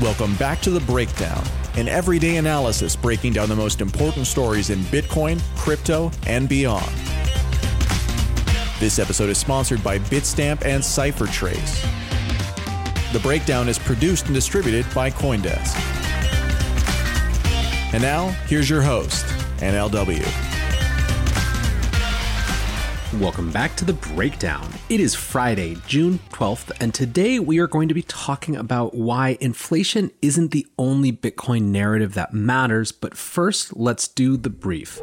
Welcome back to The Breakdown, an everyday analysis breaking down the most important stories in Bitcoin, crypto, and beyond. This episode is sponsored by Bitstamp and CipherTrace. The Breakdown is produced and distributed by Coindesk. And now, here's your host, NLW. Welcome back to the breakdown. It is Friday, June 12th, and today we are going to be talking about why inflation isn't the only Bitcoin narrative that matters. But first, let's do the brief.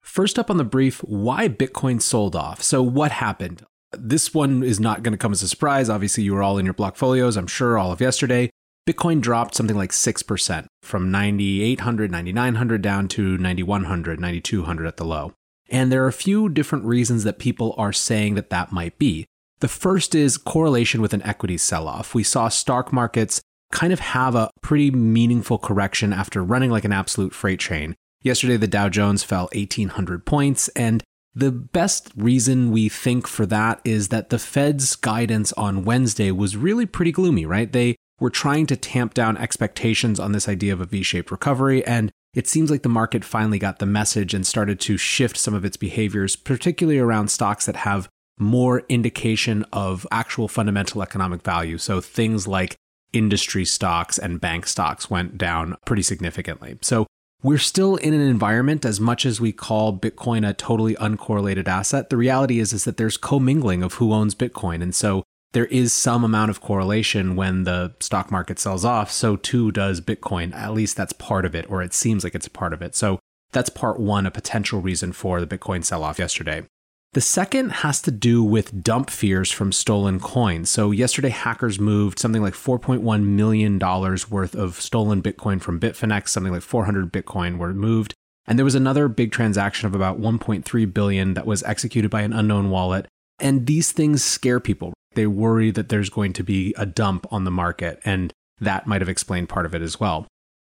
First up on the brief, why Bitcoin sold off. So, what happened? This one is not going to come as a surprise. Obviously, you were all in your blockfolios, I'm sure, all of yesterday. Bitcoin dropped something like 6% from 9,800, 9,900 down to 9,100, 9,200 at the low. And there are a few different reasons that people are saying that that might be. The first is correlation with an equity sell off. We saw stock markets kind of have a pretty meaningful correction after running like an absolute freight train. Yesterday, the Dow Jones fell 1,800 points. And the best reason we think for that is that the Fed's guidance on Wednesday was really pretty gloomy, right? They were trying to tamp down expectations on this idea of a V shaped recovery. And it seems like the market finally got the message and started to shift some of its behaviors, particularly around stocks that have more indication of actual fundamental economic value. So things like industry stocks and bank stocks went down pretty significantly. So we're still in an environment as much as we call Bitcoin a totally uncorrelated asset. The reality is, is that there's commingling of who owns Bitcoin. And so there is some amount of correlation when the stock market sells off. So too does Bitcoin. At least that's part of it, or it seems like it's a part of it. So that's part one, a potential reason for the Bitcoin sell off yesterday. The second has to do with dump fears from stolen coins. So, yesterday, hackers moved something like $4.1 million worth of stolen Bitcoin from Bitfinex, something like 400 Bitcoin were moved. And there was another big transaction of about 1.3 billion that was executed by an unknown wallet. And these things scare people they worry that there's going to be a dump on the market, and that might have explained part of it as well.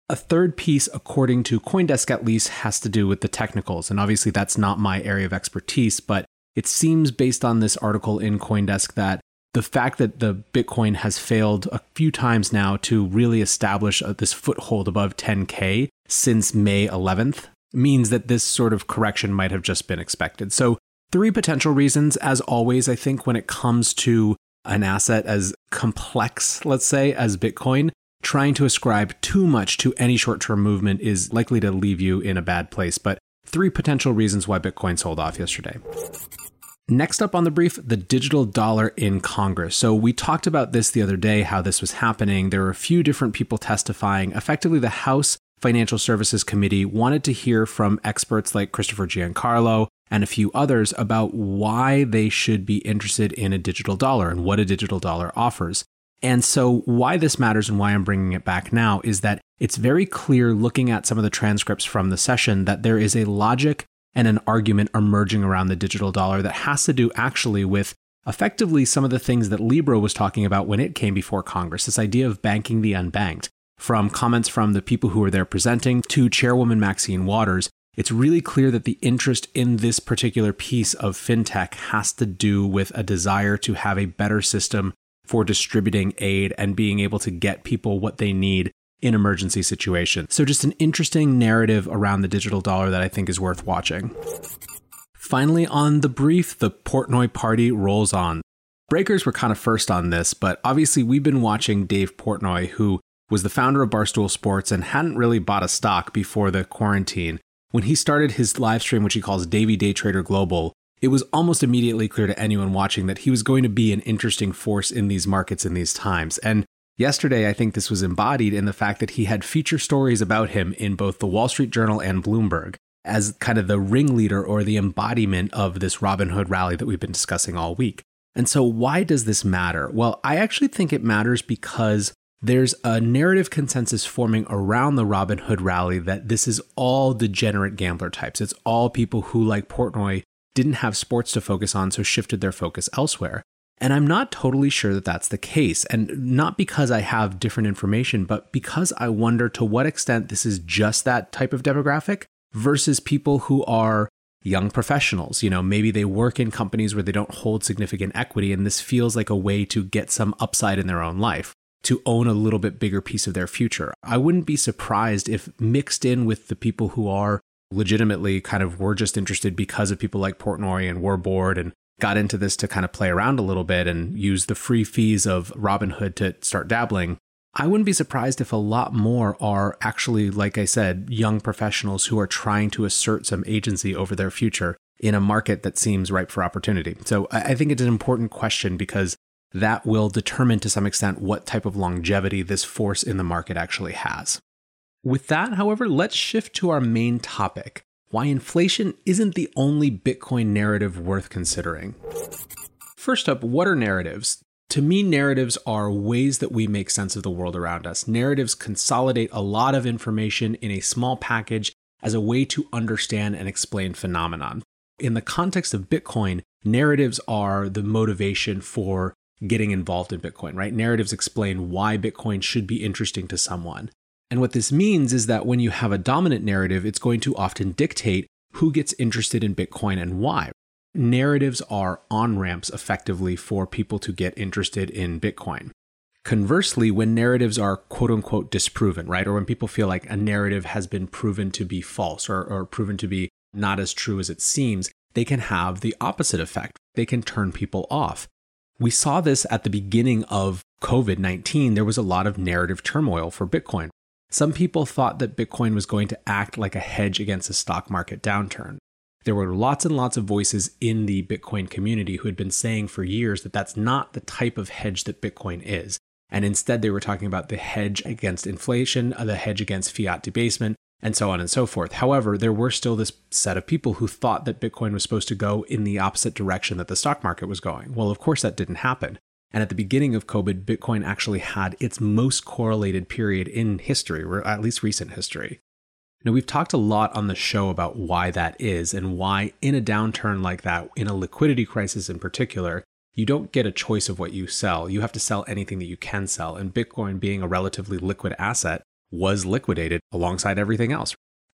A third piece, according to Coindesk at least, has to do with the technicals. And obviously, that's not my area of expertise, but it seems based on this article in Coindesk that the fact that the Bitcoin has failed a few times now to really establish uh, this foothold above 10K since May 11th means that this sort of correction might have just been expected. So Three potential reasons, as always, I think, when it comes to an asset as complex, let's say, as Bitcoin, trying to ascribe too much to any short term movement is likely to leave you in a bad place. But three potential reasons why Bitcoin sold off yesterday. Next up on the brief, the digital dollar in Congress. So, we talked about this the other day, how this was happening. There were a few different people testifying. Effectively, the House Financial Services Committee wanted to hear from experts like Christopher Giancarlo, and a few others about why they should be interested in a digital dollar and what a digital dollar offers. And so, why this matters and why I'm bringing it back now is that it's very clear looking at some of the transcripts from the session that there is a logic and an argument emerging around the digital dollar that has to do actually with effectively some of the things that Libra was talking about when it came before Congress this idea of banking the unbanked. From comments from the people who were there presenting to Chairwoman Maxine Waters, it's really clear that the interest in this particular piece of fintech has to do with a desire to have a better system for distributing aid and being able to get people what they need in emergency situations. So, just an interesting narrative around the digital dollar that I think is worth watching. Finally, on the brief, the Portnoy party rolls on. Breakers were kind of first on this, but obviously, we've been watching Dave Portnoy, who was the founder of Barstool Sports and hadn't really bought a stock before the quarantine. When he started his live stream, which he calls Davey Day Trader Global, it was almost immediately clear to anyone watching that he was going to be an interesting force in these markets in these times. And yesterday, I think this was embodied in the fact that he had feature stories about him in both the Wall Street Journal and Bloomberg as kind of the ringleader or the embodiment of this Robinhood rally that we've been discussing all week. And so, why does this matter? Well, I actually think it matters because there's a narrative consensus forming around the Robinhood rally that this is all degenerate gambler types. It's all people who, like Portnoy, didn't have sports to focus on, so shifted their focus elsewhere. And I'm not totally sure that that's the case. And not because I have different information, but because I wonder to what extent this is just that type of demographic versus people who are young professionals. You know, maybe they work in companies where they don't hold significant equity, and this feels like a way to get some upside in their own life. To own a little bit bigger piece of their future. I wouldn't be surprised if mixed in with the people who are legitimately kind of were just interested because of people like Portnoy and Warboard and got into this to kind of play around a little bit and use the free fees of Robinhood to start dabbling. I wouldn't be surprised if a lot more are actually, like I said, young professionals who are trying to assert some agency over their future in a market that seems ripe for opportunity. So I think it's an important question because that will determine to some extent what type of longevity this force in the market actually has. With that, however, let's shift to our main topic why inflation isn't the only Bitcoin narrative worth considering. First up, what are narratives? To me, narratives are ways that we make sense of the world around us. Narratives consolidate a lot of information in a small package as a way to understand and explain phenomenon. In the context of Bitcoin, narratives are the motivation for getting involved in Bitcoin, right? Narratives explain why Bitcoin should be interesting to someone. And what this means is that when you have a dominant narrative, it's going to often dictate who gets interested in Bitcoin and why. Narratives are on ramps effectively for people to get interested in Bitcoin. Conversely, when narratives are quote unquote disproven, right, or when people feel like a narrative has been proven to be false or, or proven to be not as true as it seems, they can have the opposite effect. They can turn people off. We saw this at the beginning of COVID 19. There was a lot of narrative turmoil for Bitcoin. Some people thought that Bitcoin was going to act like a hedge against a stock market downturn. There were lots and lots of voices in the Bitcoin community who had been saying for years that that's not the type of hedge that Bitcoin is. And instead, they were talking about the hedge against inflation, uh, the hedge against fiat debasement, and so on and so forth. However, there were still this set of people who thought that Bitcoin was supposed to go in the opposite direction that the stock market was going. Well, of course, that didn't happen. And at the beginning of COVID, Bitcoin actually had its most correlated period in history, or at least recent history. Now, we've talked a lot on the show about why that is and why, in a downturn like that, in a liquidity crisis in particular, you don't get a choice of what you sell. You have to sell anything that you can sell. And Bitcoin, being a relatively liquid asset, was liquidated alongside everything else.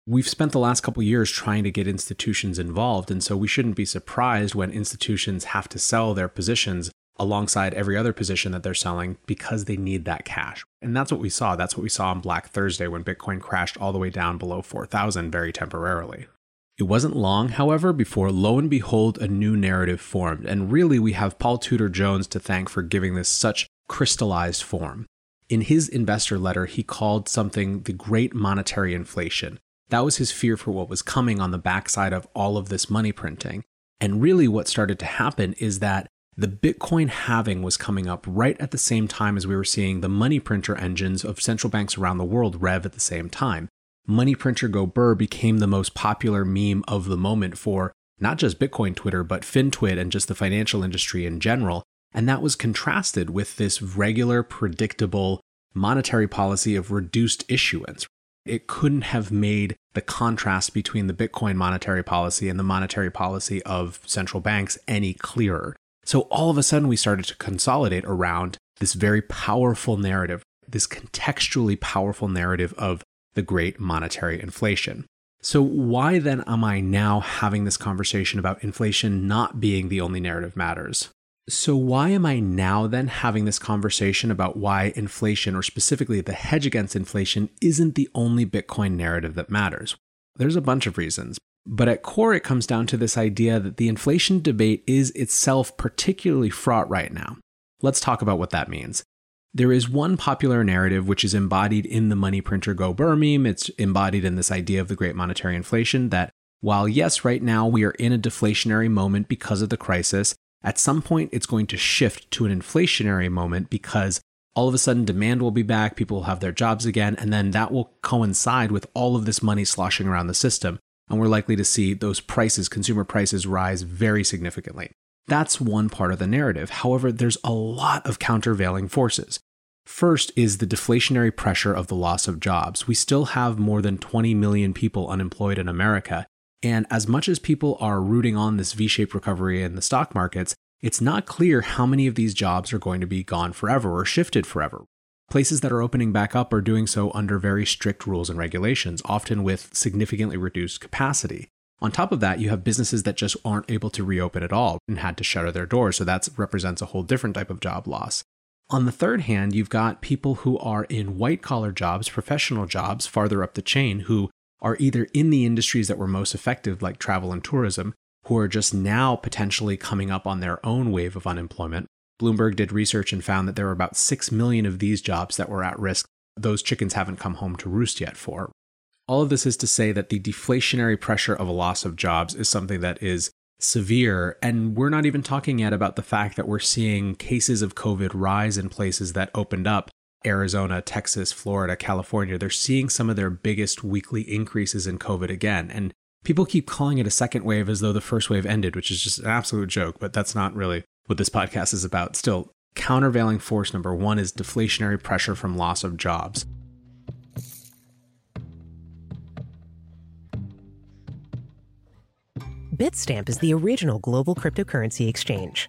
We've spent the last couple years trying to get institutions involved, and so we shouldn't be surprised when institutions have to sell their positions alongside every other position that they're selling because they need that cash. And that's what we saw. That's what we saw on Black Thursday when Bitcoin crashed all the way down below 4,000 very temporarily. It wasn't long, however, before lo and behold, a new narrative formed. And really, we have Paul Tudor Jones to thank for giving this such crystallized form. In his investor letter, he called something the great monetary inflation. That was his fear for what was coming on the backside of all of this money printing. And really, what started to happen is that the Bitcoin halving was coming up right at the same time as we were seeing the money printer engines of central banks around the world rev at the same time. Money printer go burr became the most popular meme of the moment for not just Bitcoin Twitter, but FinTwit and just the financial industry in general. And that was contrasted with this regular, predictable monetary policy of reduced issuance. It couldn't have made the contrast between the Bitcoin monetary policy and the monetary policy of central banks any clearer. So all of a sudden, we started to consolidate around this very powerful narrative, this contextually powerful narrative of the great monetary inflation. So, why then am I now having this conversation about inflation not being the only narrative matters? So, why am I now then having this conversation about why inflation, or specifically the hedge against inflation, isn't the only Bitcoin narrative that matters? There's a bunch of reasons, but at core, it comes down to this idea that the inflation debate is itself particularly fraught right now. Let's talk about what that means. There is one popular narrative which is embodied in the money printer go burr meme. It's embodied in this idea of the great monetary inflation that while, yes, right now we are in a deflationary moment because of the crisis, at some point it's going to shift to an inflationary moment because all of a sudden demand will be back, people will have their jobs again, and then that will coincide with all of this money sloshing around the system and we're likely to see those prices, consumer prices, rise very significantly. That's one part of the narrative. However, there's a lot of countervailing forces. First is the deflationary pressure of the loss of jobs. We still have more than 20 million people unemployed in America. And as much as people are rooting on this V shaped recovery in the stock markets, it's not clear how many of these jobs are going to be gone forever or shifted forever. Places that are opening back up are doing so under very strict rules and regulations, often with significantly reduced capacity. On top of that, you have businesses that just aren't able to reopen at all and had to shutter their doors, so that represents a whole different type of job loss. On the third hand, you've got people who are in white collar jobs, professional jobs, farther up the chain, who are either in the industries that were most effective, like travel and tourism, who are just now potentially coming up on their own wave of unemployment. Bloomberg did research and found that there were about 6 million of these jobs that were at risk. Those chickens haven't come home to roost yet for. All of this is to say that the deflationary pressure of a loss of jobs is something that is severe. And we're not even talking yet about the fact that we're seeing cases of COVID rise in places that opened up Arizona, Texas, Florida, California. They're seeing some of their biggest weekly increases in COVID again. And people keep calling it a second wave as though the first wave ended, which is just an absolute joke, but that's not really what this podcast is about. Still, countervailing force number one is deflationary pressure from loss of jobs. Bitstamp is the original global cryptocurrency exchange.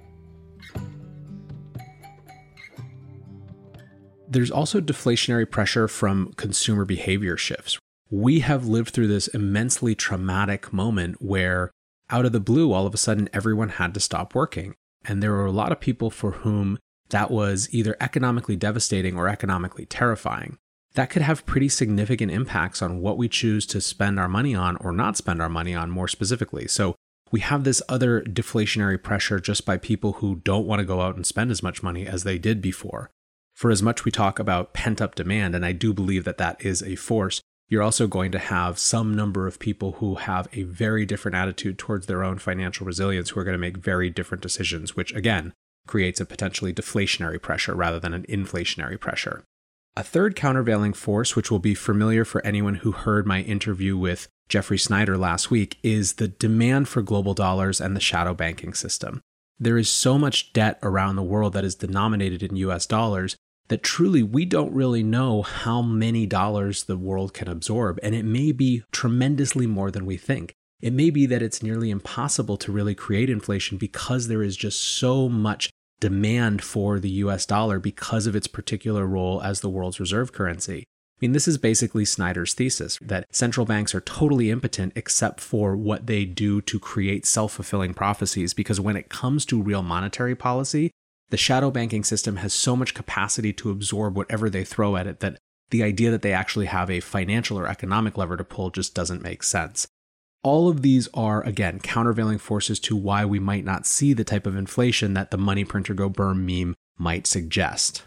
There's also deflationary pressure from consumer behavior shifts. We have lived through this immensely traumatic moment where, out of the blue, all of a sudden everyone had to stop working. And there were a lot of people for whom that was either economically devastating or economically terrifying. That could have pretty significant impacts on what we choose to spend our money on or not spend our money on more specifically. So, we have this other deflationary pressure just by people who don't want to go out and spend as much money as they did before for as much we talk about pent up demand, and I do believe that that is a force, you're also going to have some number of people who have a very different attitude towards their own financial resilience who are going to make very different decisions, which again creates a potentially deflationary pressure rather than an inflationary pressure. A third countervailing force, which will be familiar for anyone who heard my interview with Jeffrey Snider last week, is the demand for global dollars and the shadow banking system. There is so much debt around the world that is denominated in US dollars that truly we don't really know how many dollars the world can absorb, and it may be tremendously more than we think. It may be that it's nearly impossible to really create inflation because there is just so much demand for the US dollar because of its particular role as the world's reserve currency. I mean, this is basically Snider's thesis that central banks are totally impotent except for what they do to create self fulfilling prophecies. Because when it comes to real monetary policy, the shadow banking system has so much capacity to absorb whatever they throw at it that the idea that they actually have a financial or economic lever to pull just doesn't make sense. All of these are, again, countervailing forces to why we might not see the type of inflation that the money printer go burr meme might suggest.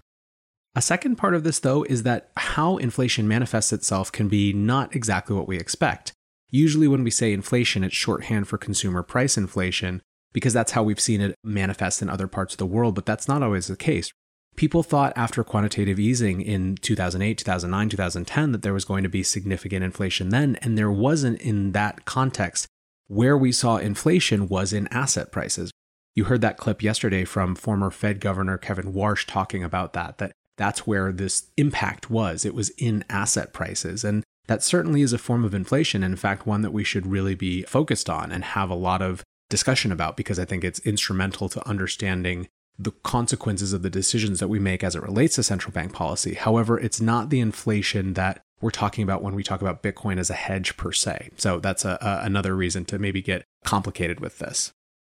A second part of this, though, is that how inflation manifests itself can be not exactly what we expect. Usually, when we say inflation, it's shorthand for consumer price inflation, because that's how we've seen it manifest in other parts of the world, but that's not always the case. People thought after quantitative easing in 2008, 2009, 2010 that there was going to be significant inflation then, and there wasn't in that context. Where we saw inflation was in asset prices. You heard that clip yesterday from former Fed Governor Kevin Warsh talking about that, that that's where this impact was. It was in asset prices. And that certainly is a form of inflation. In fact, one that we should really be focused on and have a lot of discussion about because I think it's instrumental to understanding the consequences of the decisions that we make as it relates to central bank policy. However, it's not the inflation that we're talking about when we talk about Bitcoin as a hedge per se. So that's a, a, another reason to maybe get complicated with this.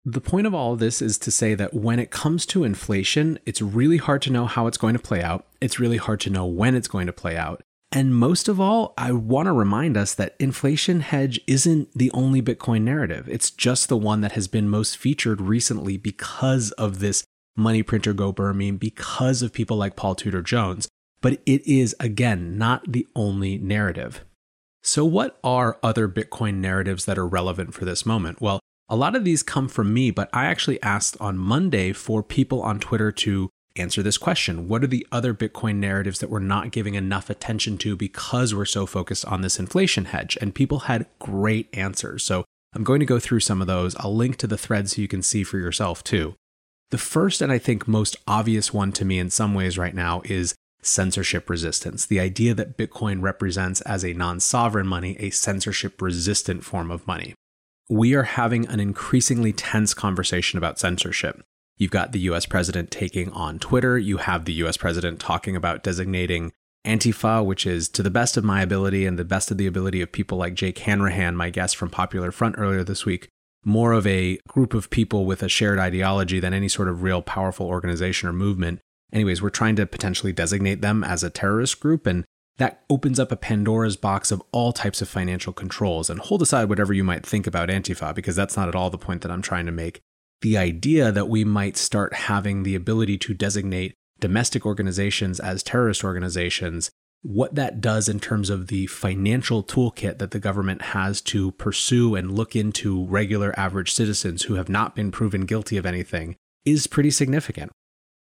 The point of all of this is to say that when it comes to inflation, it's really hard to know how it's going to play out. It's really hard to know when it's going to play out. And most of all, I want to remind us that inflation hedge isn't the only Bitcoin narrative. It's just the one that has been most featured recently because of this money printer go burr meme, because of people like Paul Tudor Jones. but it is, again, not the only narrative. So, what are other Bitcoin narratives that are relevant for this moment? Well, a lot of these come from me, but I actually asked on Monday for people on Twitter to answer this question. What are the other Bitcoin narratives that we're not giving enough attention to because we're so focused on this inflation hedge? And people had great answers. So I'm going to go through some of those. I'll link to the thread so you can see for yourself too. The first and I think most obvious one to me in some ways right now is censorship resistance. The idea that Bitcoin represents as a non sovereign money a censorship resistant form of money we are having an increasingly tense conversation about censorship. You've got the US president taking on Twitter. You have the US president talking about designating Antifa, which is, to the best of my ability and the best of the ability of people like Jake Hanrahan, my guest from Popular Front earlier this week, more of a group of people with a shared ideology than any sort of real powerful organization or movement. Anyways, we're trying to potentially designate them as a terrorist group. And that opens up a Pandora's box of all types of financial controls. And hold aside whatever you might think about Antifa, because that's not at all the point that I'm trying to make. The idea that we might start having the ability to designate domestic organizations as terrorist organizations, what that does in terms of the financial toolkit that the government has to pursue and look into regular average citizens who have not been proven guilty of anything is pretty significant.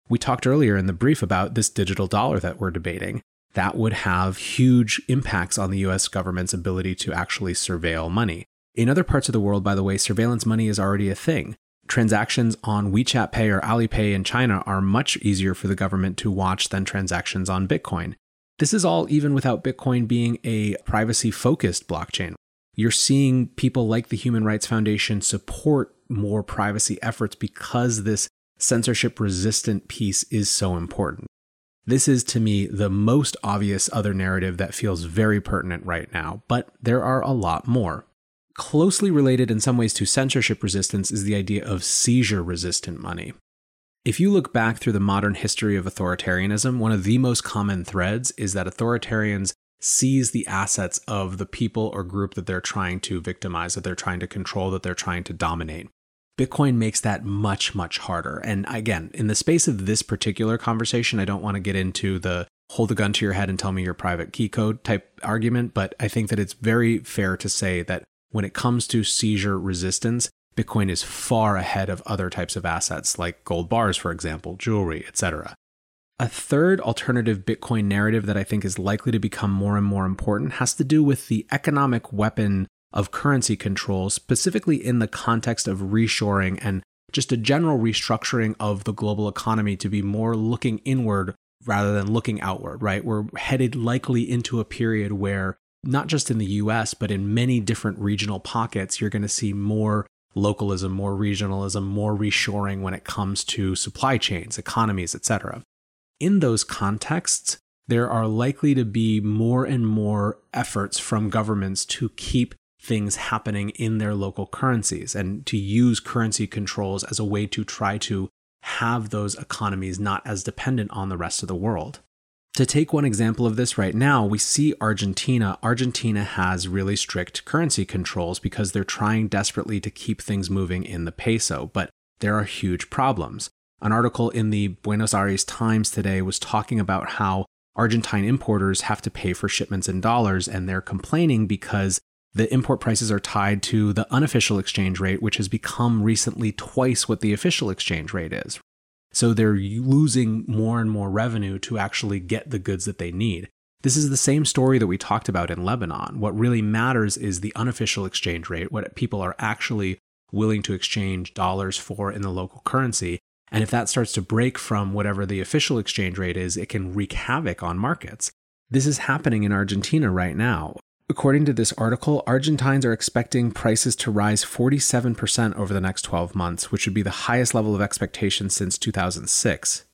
We talked earlier in the brief about this digital dollar that we're debating that would have huge impacts on the US government's ability to actually surveil money. In other parts of the world, by the way, surveillance money is already a thing. Transactions on WeChat Pay or Alipay in China are much easier for the government to watch than transactions on Bitcoin. This is all even without Bitcoin being a privacy focused blockchain. You're seeing people like the Human Rights Foundation support more privacy efforts because this censorship resistant piece is so important. This is to me the most obvious other narrative that feels very pertinent right now, but there are a lot more. Closely related in some ways to censorship resistance is the idea of seizure resistant money. If you look back through the modern history of authoritarianism, one of the most common threads is that authoritarians seize the assets of the people or group that they're trying to victimize, that they're trying to control, that they're trying to dominate. Bitcoin makes that much, much harder. And again, in the space of this particular conversation, I don't want to get into the hold a gun to your head and tell me your private key code type argument, but I think that it's very fair to say that when it comes to seizure resistance, Bitcoin is far ahead of other types of assets like gold bars, for example, jewelry, etc. A third alternative Bitcoin narrative that I think is likely to become more and more important has to do with the economic weapon of currency controls, specifically in the context of reshoring and just a general restructuring of the global economy to be more looking inward rather than looking outward, right? We're headed likely into a period where, not just in the US, but in many different regional pockets, you're going to see more localism, more regionalism, more reshoring when it comes to supply chains, economies, etc. In those contexts, there are likely to be more and more efforts from governments to keep things happening in their local currencies and to use currency controls as a way to try to have those economies not as dependent on the rest of the world. To take one example of this right now, we see Argentina. Argentina has really strict currency controls because they're trying desperately to keep things moving in the peso, but there are huge problems. An article in the Buenos Aires Times today was talking about how Argentine importers have to pay for shipments in dollars, and they're complaining because the import prices are tied to the unofficial exchange rate, which has become recently twice what the official exchange rate is. So they're losing more and more revenue to actually get the goods that they need. This is the same story that we talked about in Lebanon. What really matters is the unofficial exchange rate, what people are actually willing to exchange dollars for in the local currency. And if that starts to break from whatever the official exchange rate is, it can wreak havoc on markets. This is happening in Argentina right now. According to this article, Argentines are expecting prices to rise 47% over the next 12 months, which would be the highest level of expectation since 2006.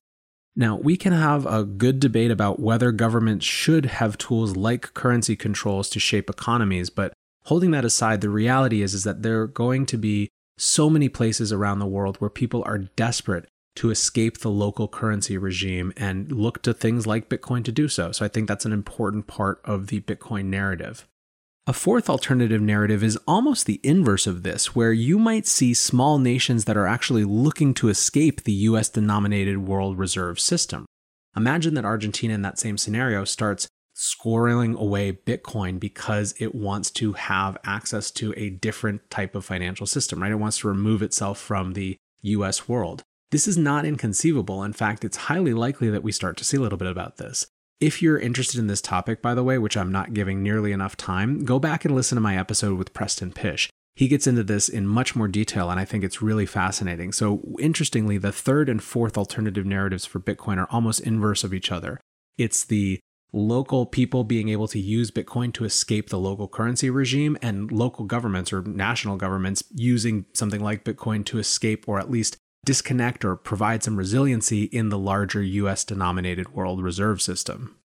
Now, we can have a good debate about whether governments should have tools like currency controls to shape economies, but holding that aside, the reality is, is that there are going to be so many places around the world where people are desperate to escape the local currency regime and look to things like Bitcoin to do so. So I think that's an important part of the Bitcoin narrative. A fourth alternative narrative is almost the inverse of this, where you might see small nations that are actually looking to escape the US denominated world reserve system. Imagine that Argentina in that same scenario starts squirreling away Bitcoin because it wants to have access to a different type of financial system, right? It wants to remove itself from the US world. This is not inconceivable. In fact, it's highly likely that we start to see a little bit about this. If you're interested in this topic, by the way, which I'm not giving nearly enough time, go back and listen to my episode with Preston Pysh. He gets into this in much more detail, and I think it's really fascinating. So, interestingly, the third and fourth alternative narratives for Bitcoin are almost inverse of each other. It's the local people being able to use Bitcoin to escape the local currency regime, and local governments or national governments using something like Bitcoin to escape or at least disconnect or provide some resiliency in the larger US denominated world reserve system.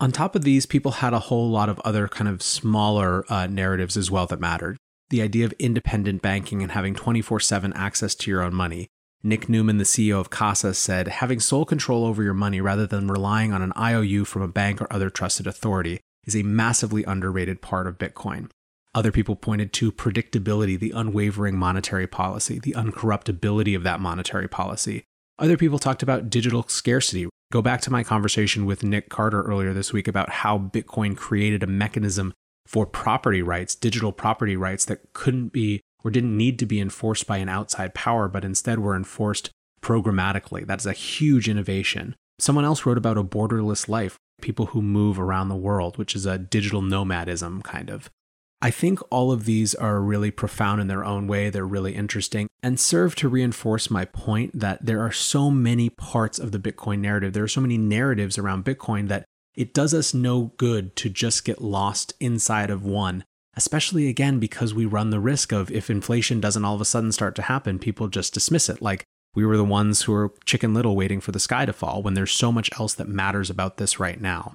On top of these, people had a whole lot of other kind of smaller uh, narratives as well that mattered. The idea of independent banking and having 24 7 access to your own money, Nick Neuman, the CEO of Casa, said having sole control over your money rather than relying on an IOU from a bank or other trusted authority is a massively underrated part of Bitcoin. Other people pointed to predictability, the unwavering monetary policy, the uncorruptibility of that monetary policy. Other people talked about digital scarcity. Go back to my conversation with Nick Carter earlier this week about how Bitcoin created a mechanism for property rights, digital property rights that couldn't be or didn't need to be enforced by an outside power, but instead were enforced programmatically. That's a huge innovation. Someone else wrote about a borderless life, people who move around the world, which is a digital nomadism kind of. I think all of these are really profound in their own way. They're really interesting and serve to reinforce my point that there are so many parts of the Bitcoin narrative. There are so many narratives around Bitcoin that it does us no good to just get lost inside of one especially again because we run the risk of if inflation doesn't all of a sudden start to happen, people just dismiss it. Like we were the ones who are chicken little waiting for the sky to fall when there's so much else that matters about this right now.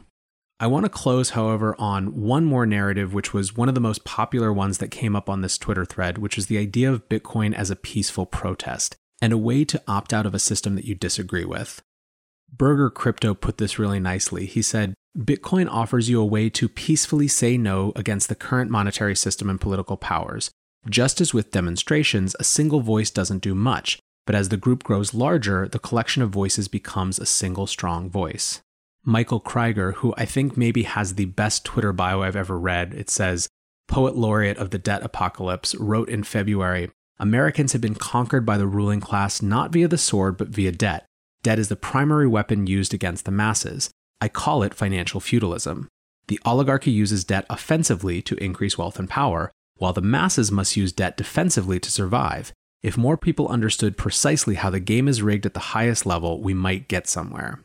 I want to close, however, on one more narrative, which was one of the most popular ones that came up on this Twitter thread, which is the idea of Bitcoin as a peaceful protest and a way to opt out of a system that you disagree with. Burger Crypto put this really nicely. He said, Bitcoin offers you a way to peacefully say no against the current monetary system and political powers. Just as with demonstrations, a single voice doesn't do much, but as the group grows larger, the collection of voices becomes a single strong voice. Michael Krieger, who I think maybe has the best Twitter bio I've ever read, it says, Poet laureate of the debt apocalypse, wrote in February Americans have been conquered by the ruling class not via the sword, but via debt. Debt is the primary weapon used against the masses. I call it financial feudalism. The oligarchy uses debt offensively to increase wealth and power, while the masses must use debt defensively to survive. If more people understood precisely how the game is rigged at the highest level, we might get somewhere.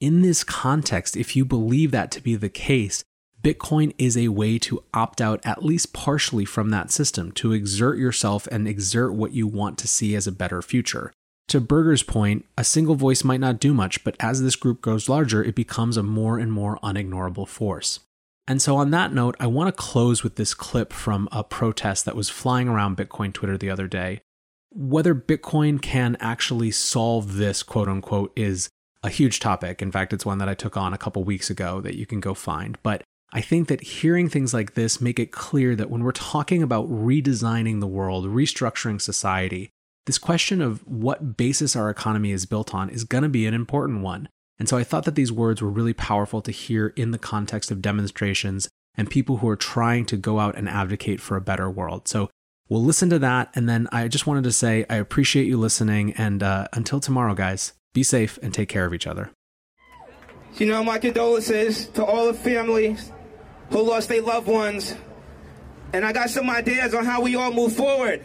In this context, if you believe that to be the case, Bitcoin is a way to opt out at least partially from that system, to exert yourself and exert what you want to see as a better future. To Burger's point, a single voice might not do much, but as this group grows larger, it becomes a more and more unignorable force. And so, on that note, I want to close with this clip from a protest that was flying around Bitcoin Twitter the other day. Whether Bitcoin can actually solve this, quote unquote, is a huge topic. In fact, it's one that I took on a couple weeks ago that you can go find. But I think that hearing things like this make it clear that when we're talking about redesigning the world, restructuring society, this question of what basis our economy is built on is going to be an important one. And so I thought that these words were really powerful to hear in the context of demonstrations and people who are trying to go out and advocate for a better world. So we'll listen to that. And then I just wanted to say I appreciate you listening. And uh, until tomorrow, guys, be safe and take care of each other. You know, my condolences to all the families who lost their loved ones. And I got some ideas on how we all move forward.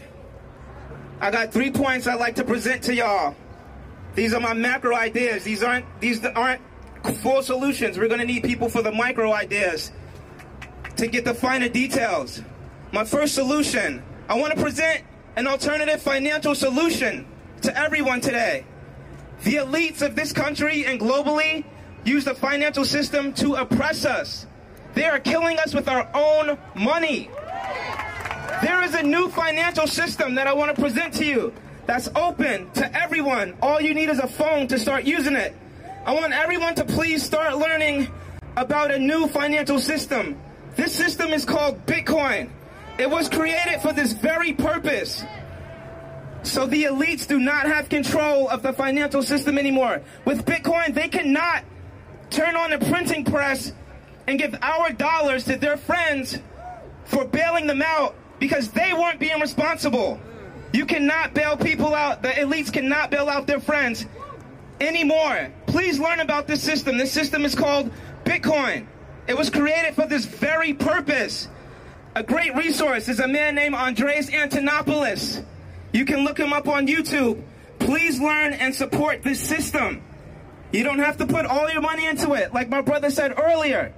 I got three points I'd like to present to y'all. These are my macro ideas. These aren't these aren't full solutions. We're gonna need people for the micro ideas to get the finer details. My first solution, I want to present an alternative financial solution to everyone today. The elites of this country and globally use the financial system to oppress us. They are killing us with our own money. There is a new financial system that I want to present to you that's open to everyone. All you need is a phone to start using it. I want everyone to please start learning about a new financial system. This system is called Bitcoin. It was created for this very purpose. So the elites do not have control of the financial system anymore. With Bitcoin, they cannot turn on a printing press and give our dollars to their friends for bailing them out because they weren't being responsible. You cannot bail people out. The elites cannot bail out their friends anymore. Please learn about this system. This system is called Bitcoin. It was created for this very purpose. A great resource is a man named Andreas Antonopoulos. You can look him up on YouTube. Please learn and support this system. You don't have to put all your money into it. Like my brother said earlier,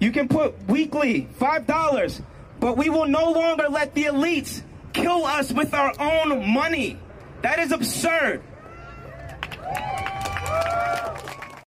you can put weekly $5, but we will no longer let the elites kill us with our own money. That is absurd.